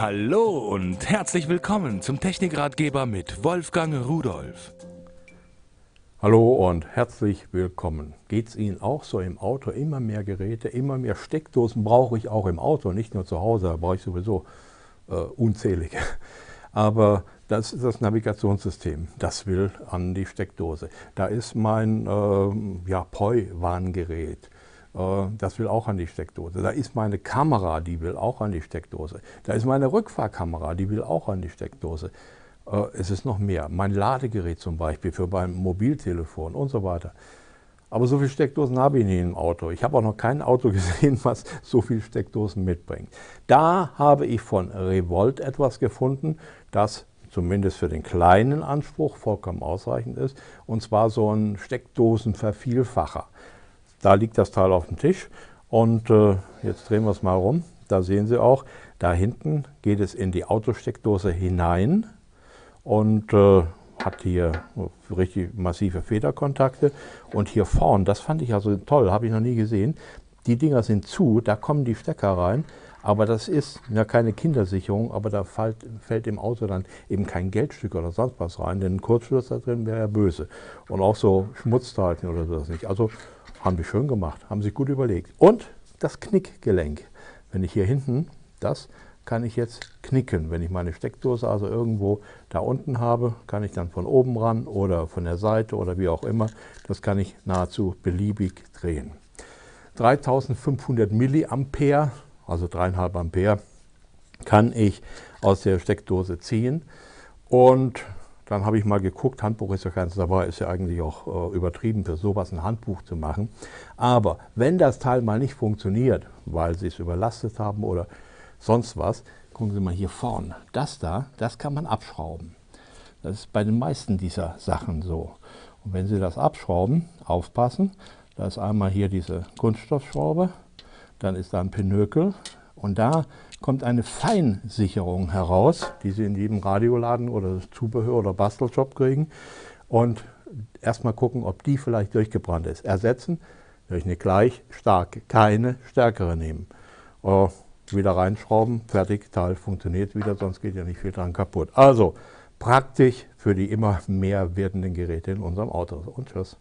Hallo und herzlich willkommen zum Technikratgeber mit Wolfgang Rudolf. Hallo und herzlich willkommen. Geht es Ihnen auch so im Auto? Immer mehr Geräte, immer mehr Steckdosen brauche ich auch im Auto, nicht nur zu Hause, da brauche ich sowieso äh, unzählige. Aber das ist das Navigationssystem, das will an die Steckdose. Da ist mein äh, ja, POI-Warngerät das will auch an die Steckdose. Da ist meine Kamera, die will auch an die Steckdose. Da ist meine Rückfahrkamera, die will auch an die Steckdose. Äh, es ist noch mehr. Mein Ladegerät zum Beispiel für mein Mobiltelefon und so weiter. Aber so viele Steckdosen habe ich nicht im Auto. Ich habe auch noch kein Auto gesehen, was so viele Steckdosen mitbringt. Da habe ich von Revolt etwas gefunden, das zumindest für den kleinen Anspruch vollkommen ausreichend ist. Und zwar so ein Steckdosenvervielfacher. Da liegt das Teil auf dem Tisch und äh, jetzt drehen wir es mal rum. Da sehen Sie auch, da hinten geht es in die Autosteckdose hinein und äh, hat hier richtig massive Federkontakte. Und hier vorne, das fand ich also toll, habe ich noch nie gesehen. Die Dinger sind zu, da kommen die Stecker rein. Aber das ist ja keine Kindersicherung, aber da fällt, fällt, im Auto dann eben kein Geldstück oder sonst was rein, denn ein Kurzschluss da drin wäre ja böse. Und auch so Schmutzteilchen oder so nicht. Also haben die schön gemacht, haben sich gut überlegt. Und das Knickgelenk. Wenn ich hier hinten das kann ich jetzt knicken. Wenn ich meine Steckdose also irgendwo da unten habe, kann ich dann von oben ran oder von der Seite oder wie auch immer, das kann ich nahezu beliebig drehen. 3500 Milliampere, also 3,5 Ampere, kann ich aus der Steckdose ziehen und dann habe ich mal geguckt, Handbuch ist ja keins dabei, ist ja eigentlich auch äh, übertrieben für sowas ein Handbuch zu machen. Aber wenn das Teil mal nicht funktioniert, weil Sie es überlastet haben oder sonst was, gucken Sie mal hier vorne. Das da, das kann man abschrauben. Das ist bei den meisten dieser Sachen so. Und wenn Sie das abschrauben, aufpassen, da ist einmal hier diese Kunststoffschraube, dann ist da ein Pinökel und da kommt eine Feinsicherung heraus, die Sie in jedem Radioladen oder Zubehör oder Bastelshop kriegen. Und erstmal gucken, ob die vielleicht durchgebrannt ist. Ersetzen durch eine gleich starke, keine stärkere nehmen. Oh, wieder reinschrauben, fertig, Teil funktioniert wieder, sonst geht ja nicht viel dran kaputt. Also praktisch für die immer mehr werdenden Geräte in unserem Auto. Und tschüss.